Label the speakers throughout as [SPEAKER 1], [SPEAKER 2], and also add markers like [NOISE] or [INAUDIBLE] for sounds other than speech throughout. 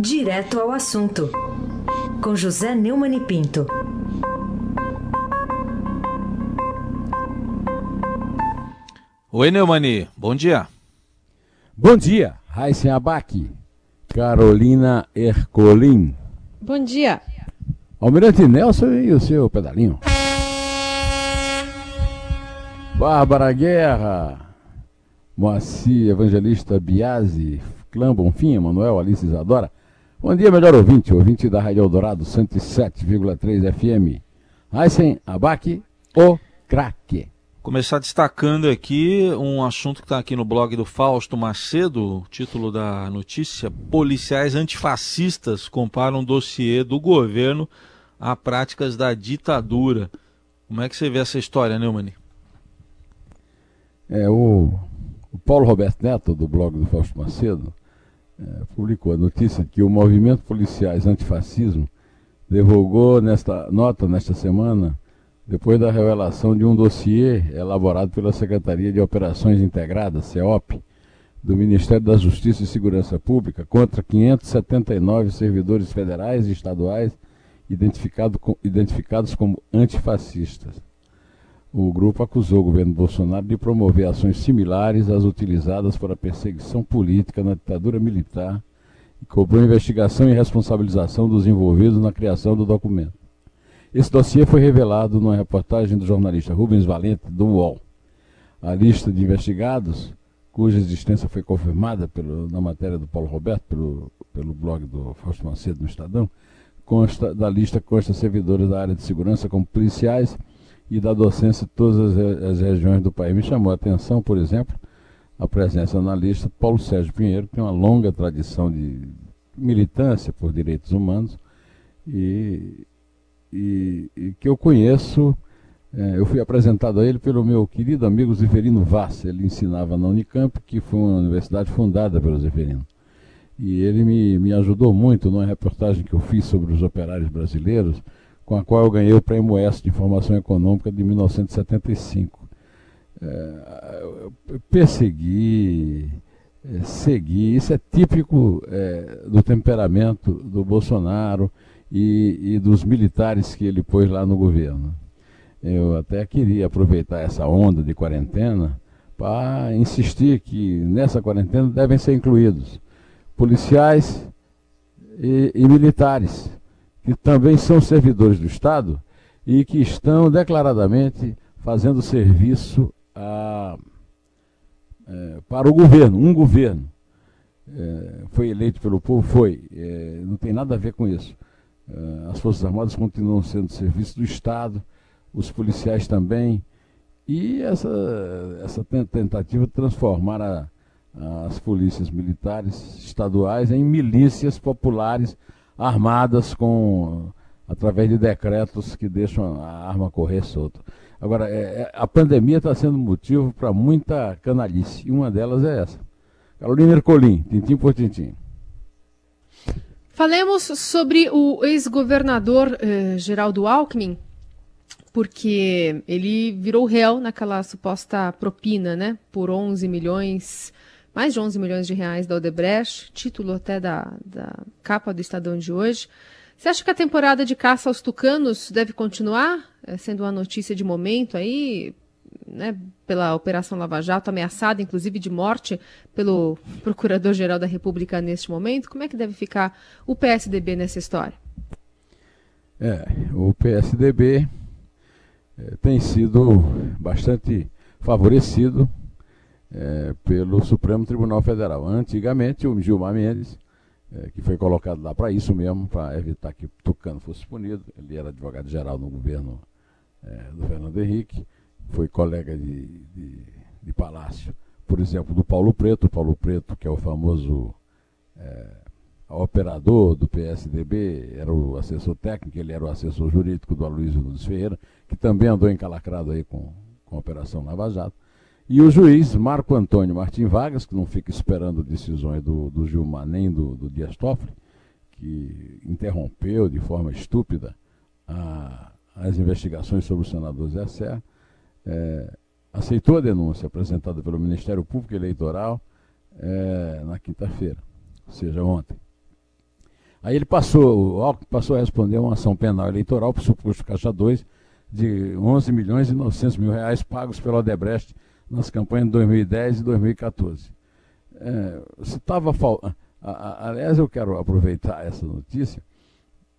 [SPEAKER 1] Direto ao assunto, com José Neumann e Pinto.
[SPEAKER 2] Oi, Neumani, bom dia.
[SPEAKER 3] Bom dia, Raíssen Abac, Carolina Ercolim.
[SPEAKER 4] Bom dia.
[SPEAKER 3] Almirante Nelson e o seu pedalinho. Bárbara Guerra, Moacir Evangelista Biasi, Clã Bonfim, Manuel Alice Isadora. Bom dia, melhor ouvinte, ouvinte da Rádio Eldorado 107,3 FM. Aysen Abac, o craque.
[SPEAKER 2] Começar destacando aqui um assunto que está aqui no blog do Fausto Macedo, título da notícia: Policiais antifascistas comparam dossiê do governo a práticas da ditadura. Como é que você vê essa história, Neumann?
[SPEAKER 3] É, o, o, Paulo Roberto Neto, do blog do Fausto Macedo, é, publicou a notícia de que o movimento policiais antifascismo divulgou nesta nota nesta semana, depois da revelação de um dossiê elaborado pela Secretaria de Operações Integradas, CEOP, do Ministério da Justiça e Segurança Pública contra 579 servidores federais e estaduais identificado com, identificados como antifascistas o grupo acusou o governo Bolsonaro de promover ações similares às utilizadas para perseguição política na ditadura militar e cobrou investigação e responsabilização dos envolvidos na criação do documento. Esse dossiê foi revelado numa reportagem do jornalista Rubens Valente, do UOL. A lista de investigados, cuja existência foi confirmada pelo, na matéria do Paulo Roberto, pelo, pelo blog do Fausto Macedo no Estadão, consta, da lista consta servidores da área de segurança como policiais e da docência de todas as, as regiões do país. Me chamou a atenção, por exemplo, a presença na lista Paulo Sérgio Pinheiro, que tem uma longa tradição de militância por direitos humanos e, e, e que eu conheço. É, eu fui apresentado a ele pelo meu querido amigo Zeferino Vaz. Ele ensinava na Unicamp, que foi uma universidade fundada pelo Zeferino. E ele me, me ajudou muito numa reportagem que eu fiz sobre os operários brasileiros com a qual eu ganhei o Prêmio S de Informação Econômica de 1975. É, persegui, é, segui, isso é típico é, do temperamento do Bolsonaro e, e dos militares que ele pôs lá no governo. Eu até queria aproveitar essa onda de quarentena para insistir que nessa quarentena devem ser incluídos policiais e, e militares que também são servidores do Estado e que estão declaradamente fazendo serviço a, é, para o governo, um governo. É, foi eleito pelo povo? Foi. É, não tem nada a ver com isso. É, as Forças Armadas continuam sendo serviço do Estado, os policiais também. E essa, essa tentativa de transformar a, as polícias militares estaduais em milícias populares armadas com através de decretos que deixam a arma correr solta. Agora, é, é a pandemia está sendo motivo para muita canalice, e uma delas é essa. Carolina Ercolim, tintim por tintim.
[SPEAKER 4] Falemos sobre o ex-governador eh, Geraldo Alckmin, porque ele virou réu naquela suposta propina, né, por 11 milhões mais de 11 milhões de reais da Odebrecht, título até da, da capa do Estadão de hoje. Você acha que a temporada de caça aos tucanos deve continuar, é, sendo uma notícia de momento aí, né, pela Operação Lava Jato, ameaçada inclusive de morte pelo Procurador-Geral da República neste momento? Como é que deve ficar o PSDB nessa história?
[SPEAKER 3] É, o PSDB é, tem sido bastante favorecido é, pelo Supremo Tribunal Federal. Antigamente, o Gilmar Mendes, é, que foi colocado lá para isso mesmo, para evitar que Tucano fosse punido, ele era advogado-geral no governo é, do Fernando Henrique, foi colega de, de, de, palácio, por exemplo, do Paulo Preto, Paulo Preto, que é o famoso é, operador do PSDB, era o assessor técnico, ele era o assessor jurídico do Aloysio Nunes Ferreira, que também andou encalacrado aí com, com a Operação Lava Jato. E o juiz Marco Antônio Martim Vargas, que não fica esperando decisões do, do Gilmar nem do, do Dias Toffoli, que interrompeu de forma estúpida a, as investigações sobre o senador Zé Serra, é, aceitou a denúncia apresentada pelo Ministério Público Eleitoral é, na quinta-feira, ou seja, ontem. Aí ele passou, passou a responder uma ação penal eleitoral por suposto caixa 2 de 11 milhões e 900 mil reais pagos pela Odebrecht nas campanhas de 2010 e 2014. É, se estava faltando. Aliás, eu quero aproveitar essa notícia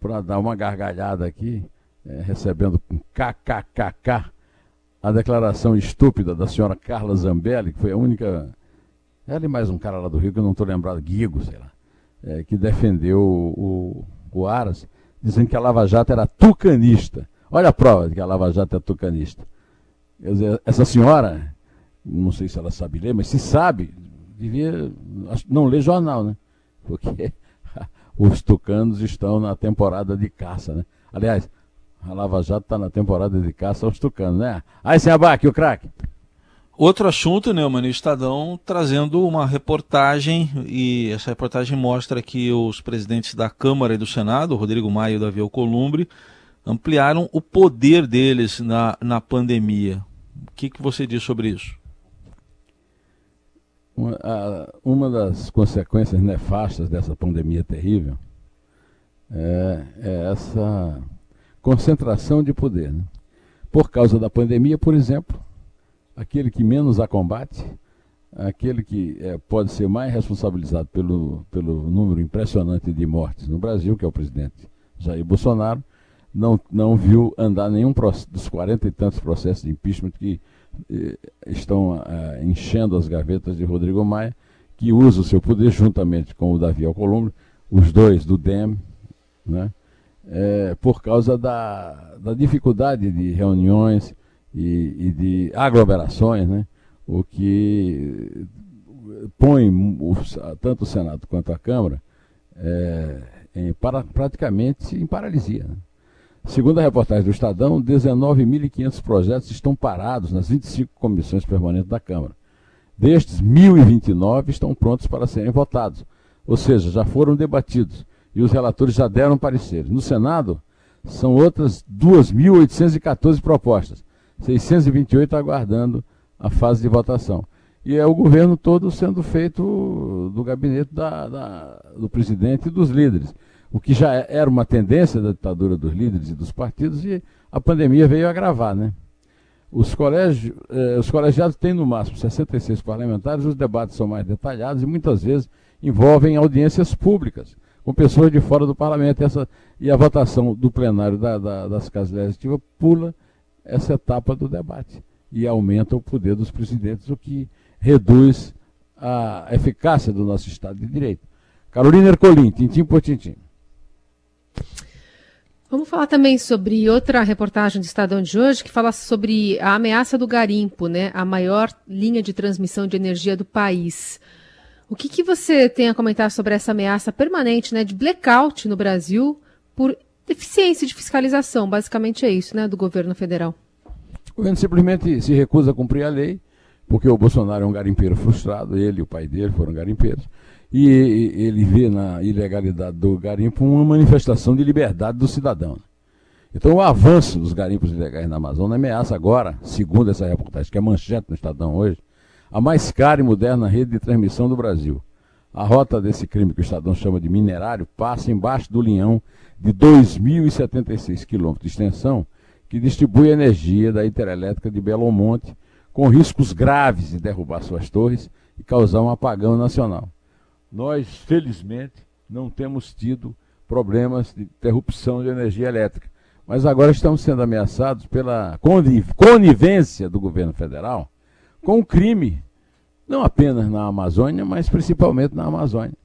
[SPEAKER 3] para dar uma gargalhada aqui, é, recebendo com kkkk a declaração estúpida da senhora Carla Zambelli, que foi a única. Ela e mais um cara lá do Rio, que eu não estou lembrado, Guigo, sei lá, é, que defendeu o, o, o Aras, dizendo que a Lava Jato era tucanista. Olha a prova de que a Lava Jato é tucanista. Quer dizer, essa senhora, não sei se ela sabe ler, mas se sabe, devia não ler jornal, né? Porque [LAUGHS] os tucanos estão na temporada de caça, né? Aliás, a Lava Jato está na temporada de caça aos tucanos, né? Aí, sem abaque, o craque.
[SPEAKER 2] Outro assunto, Neumann, o Estadão trazendo uma reportagem, e essa reportagem mostra que os presidentes da Câmara e do Senado, Rodrigo Maia e Davi Alcolumbre, ampliaram o poder deles na, na pandemia. O que, que você diz sobre isso?
[SPEAKER 3] Uma, uma das consequências nefastas dessa pandemia terrível é, é essa concentração de poder. Né? Por causa da pandemia, por exemplo, aquele que menos a combate, aquele que é, pode ser mais responsabilizado pelo, pelo número impressionante de mortes no Brasil, que é o presidente Jair Bolsonaro, não, não viu andar nenhum dos quarenta e tantos processos de impeachment que estão eh, enchendo as gavetas de Rodrigo Maia, que usa o seu poder juntamente com o Davi Alcolumbre, os dois do DEM, né, é, por causa da, da dificuldade de reuniões e, e de aglomerações, né, o que põe o, tanto o Senado quanto a Câmara é, em, para, praticamente em paralisia. Né. Segundo a reportagem do Estadão, 19.500 projetos estão parados nas 25 comissões permanentes da Câmara. Destes, 1.029 estão prontos para serem votados, ou seja, já foram debatidos e os relatores já deram pareceres. No Senado, são outras 2.814 propostas, 628 aguardando a fase de votação. E é o governo todo sendo feito do gabinete da, da, do presidente e dos líderes o que já era uma tendência da ditadura dos líderes e dos partidos, e a pandemia veio agravar. Né? Os, colégios, eh, os colegiados têm no máximo 66 parlamentares, os debates são mais detalhados e muitas vezes envolvem audiências públicas, com pessoas de fora do parlamento. Essa, e a votação do plenário da, da, das casas legislativas pula essa etapa do debate e aumenta o poder dos presidentes, o que reduz a eficácia do nosso Estado de Direito. Carolina Ercolim, tintim por tintim.
[SPEAKER 4] Vamos falar também sobre outra reportagem do Estadão de hoje que fala sobre a ameaça do garimpo, né? A maior linha de transmissão de energia do país. O que, que você tem a comentar sobre essa ameaça permanente, né, de blackout no Brasil por deficiência de fiscalização? Basicamente é isso, né, do governo federal.
[SPEAKER 3] O governo simplesmente se recusa a cumprir a lei, porque o Bolsonaro é um garimpeiro frustrado, ele e o pai dele foram garimpeiros e ele vê na ilegalidade do garimpo uma manifestação de liberdade do cidadão. Então o avanço dos garimpos ilegais na Amazônia ameaça agora, segundo essa reportagem, que é manchete no Estadão hoje, a mais cara e moderna rede de transmissão do Brasil. A rota desse crime que o Estadão chama de minerário passa embaixo do linhão de 2.076 quilômetros de extensão que distribui energia da hidrelétrica de Belo Monte com riscos graves de derrubar suas torres e causar um apagão nacional. Nós, felizmente, não temos tido problemas de interrupção de energia elétrica. Mas agora estamos sendo ameaçados pela conivência do governo federal com o crime, não apenas na Amazônia, mas principalmente na Amazônia.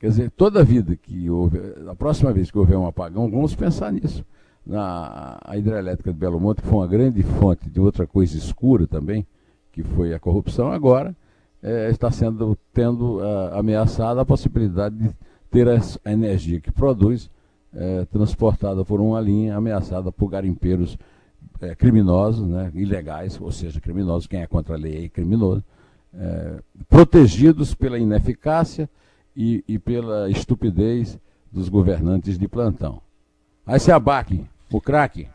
[SPEAKER 3] Quer dizer, toda vida que houver, a próxima vez que houver um apagão, vamos pensar nisso. Na a hidrelétrica de Belo Monte, que foi uma grande fonte de outra coisa escura também, que foi a corrupção, agora é, está sendo tendo uh, ameaçada a possibilidade de ter a energia que produz é, transportada por uma linha ameaçada por garimpeiros é, criminosos, né, ilegais, ou seja, criminosos, quem é contra a lei é criminoso, é, protegidos pela ineficácia e, e, pela estupidez dos governantes de plantão. Aí se abaque, o craque.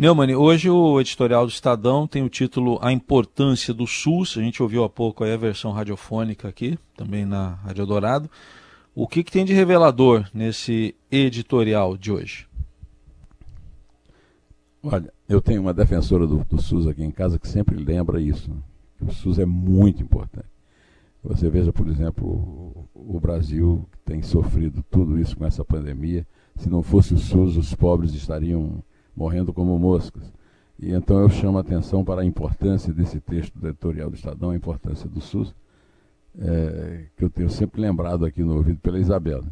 [SPEAKER 2] Neumann, hoje o editorial do Estadão tem o título A Importância do SUS. A gente ouviu há pouco a versão radiofônica aqui, também na Rádio Dourado. O que, que tem de revelador nesse editorial de hoje?
[SPEAKER 3] Olha, eu tenho uma defensora do, do SUS aqui em casa que sempre lembra isso. Né? O SUS é muito importante. Você veja, por exemplo, o, o Brasil tem sofrido tudo isso com essa pandemia. Se não fosse o SUS, os pobres estariam morrendo como moscas. E então eu chamo a atenção para a importância desse texto do editorial do Estadão, a importância do SUS, é, que eu tenho sempre lembrado aqui no ouvido pela Isabel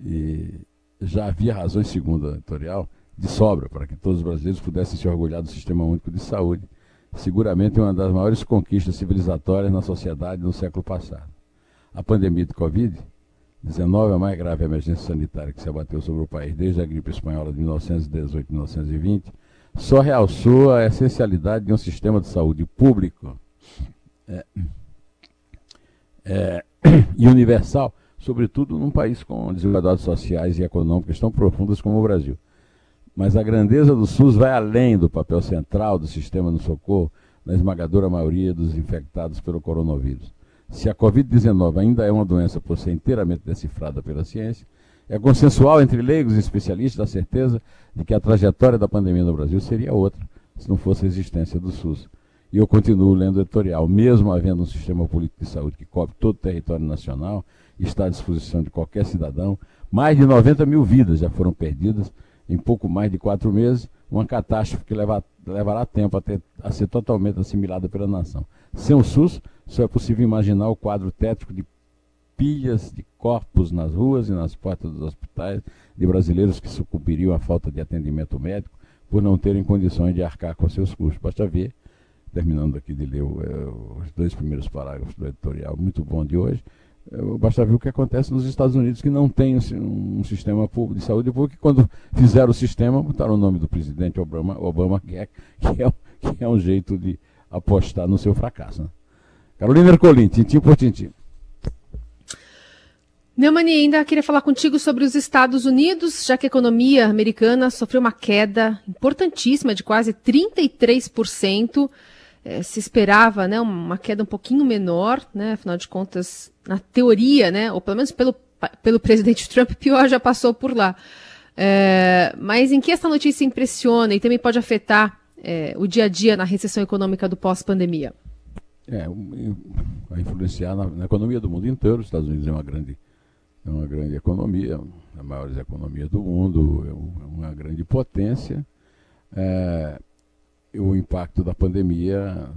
[SPEAKER 3] E já havia razões, segundo a editorial, de sobra para que todos os brasileiros pudessem se orgulhar do Sistema Único de Saúde, seguramente uma das maiores conquistas civilizatórias na sociedade no século passado. A pandemia de Covid 19, a é mais grave emergência sanitária que se abateu sobre o país desde a gripe espanhola de 1918 e 1920, só realçou a essencialidade de um sistema de saúde público é, é, e universal, sobretudo num país com desigualdades sociais e econômicas tão profundas como o Brasil. Mas a grandeza do SUS vai além do papel central do sistema no socorro na esmagadora maioria dos infectados pelo coronavírus. Se a Covid-19 ainda é uma doença por ser inteiramente decifrada pela ciência, é consensual entre leigos e especialistas a certeza de que a trajetória da pandemia no Brasil seria outra, se não fosse a existência do SUS. E eu continuo lendo o editorial, mesmo havendo um sistema político de saúde que cobre todo o território nacional está à disposição de qualquer cidadão, mais de 90 mil vidas já foram perdidas em pouco mais de quatro meses, uma catástrofe que leva, levará tempo a, ter, a ser totalmente assimilada pela nação. Sem o SUS, só é possível imaginar o quadro tétrico de pilhas de corpos nas ruas e nas portas dos hospitais de brasileiros que sucumbiriam à falta de atendimento médico por não terem condições de arcar com seus custos. Basta ver, terminando aqui de ler é, os dois primeiros parágrafos do editorial, muito bom de hoje, Basta ver o que acontece nos Estados Unidos, que não tem um, sistema de saúde pública. Quando fizeram o sistema, botaram o nome do presidente Obama, Obama que, é, que, é, que é um jeito de apostar no seu fracasso. Né? Carolina Ercolim, tintim por tintim.
[SPEAKER 4] Neumani, ainda queria falar contigo sobre os Estados Unidos, já que a economia americana sofreu uma queda importantíssima de quase 33% é, se esperava né, uma queda um pouquinho menor, né, afinal de contas, na teoria, né, ou pelo menos pelo, pelo presidente Trump, [LAUGHS] pior já passou por lá. É, mas em que essa notícia impressiona e também pode afetar é, o dia a dia na recessão econômica do pós-pandemia?
[SPEAKER 3] É, vai influenciar na, na, economia do mundo inteiro. Os Estados Unidos é uma grande, é uma grande economia, a maior economia do mundo, é, é uma grande potência. É, o impacto da pandemia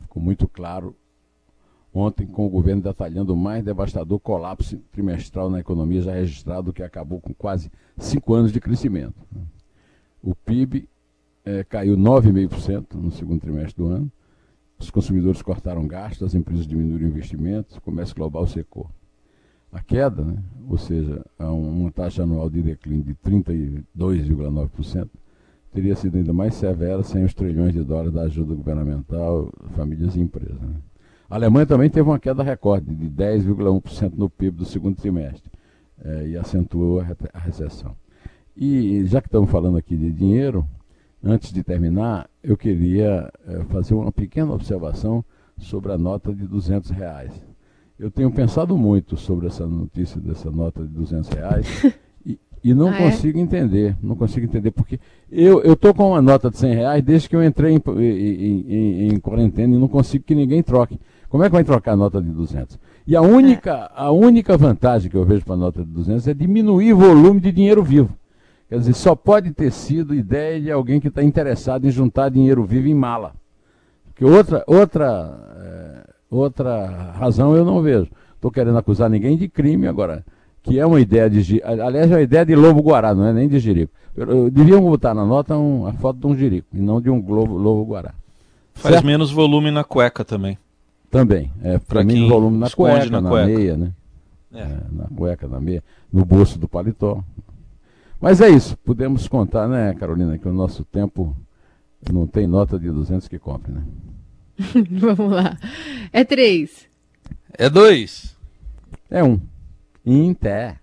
[SPEAKER 3] ficou muito claro ontem com o governo detalhando o mais devastador colapso trimestral na economia já registrado, que acabou com quase cinco anos de crescimento. O PIB é, caiu 9,5% no segundo trimestre do ano, os consumidores cortaram gastos, as empresas diminuíram investimentos, o comércio global secou. A queda, né, ou seja, uma taxa anual de declínio de 32,9%, teria sido ainda mais severa sem os trilhões de dólares da ajuda governamental, famílias e empresas. Né? A Alemanha também teve uma queda recorde de 10,1% no PIB do segundo trimestre é, e acentuou a, a recessão. E já que estamos falando aqui de dinheiro, antes de terminar, eu queria é, fazer uma pequena observação sobre a nota de 200 reais. Eu tenho pensado muito sobre essa notícia dessa nota de 200 reais [LAUGHS] E não ah, é? consigo é? entender, não consigo entender, porque eu estou com uma nota de 100 reais desde que eu entrei em, em, em, em, quarentena e não consigo que ninguém troque. Como é que vai trocar a nota de 200? E a única, é. a única vantagem que eu vejo para a nota de 200 é diminuir o volume de dinheiro vivo. Quer dizer, só pode ter sido ideia de alguém que está interessado em juntar dinheiro vivo em mala. Porque outra, outra, é, outra razão eu não vejo. Estou querendo acusar ninguém de crime agora que é uma ideia de. Aliás, é uma ideia de lobo guará, não é nem de jirico. Deviam botar na nota um, a foto de um jirico, e não de um globo, lobo guará.
[SPEAKER 2] Faz certo? menos volume na cueca também.
[SPEAKER 3] Também. É, para menos volume na cueca, na, na cueca. meia, né? É. É, na cueca, na meia, no bolso do paletó. Mas é isso, podemos contar, né, Carolina, que o nosso tempo não tem nota de 200 que compre, né? [LAUGHS]
[SPEAKER 4] Vamos lá. É três.
[SPEAKER 2] É dois.
[SPEAKER 3] É um. Pé.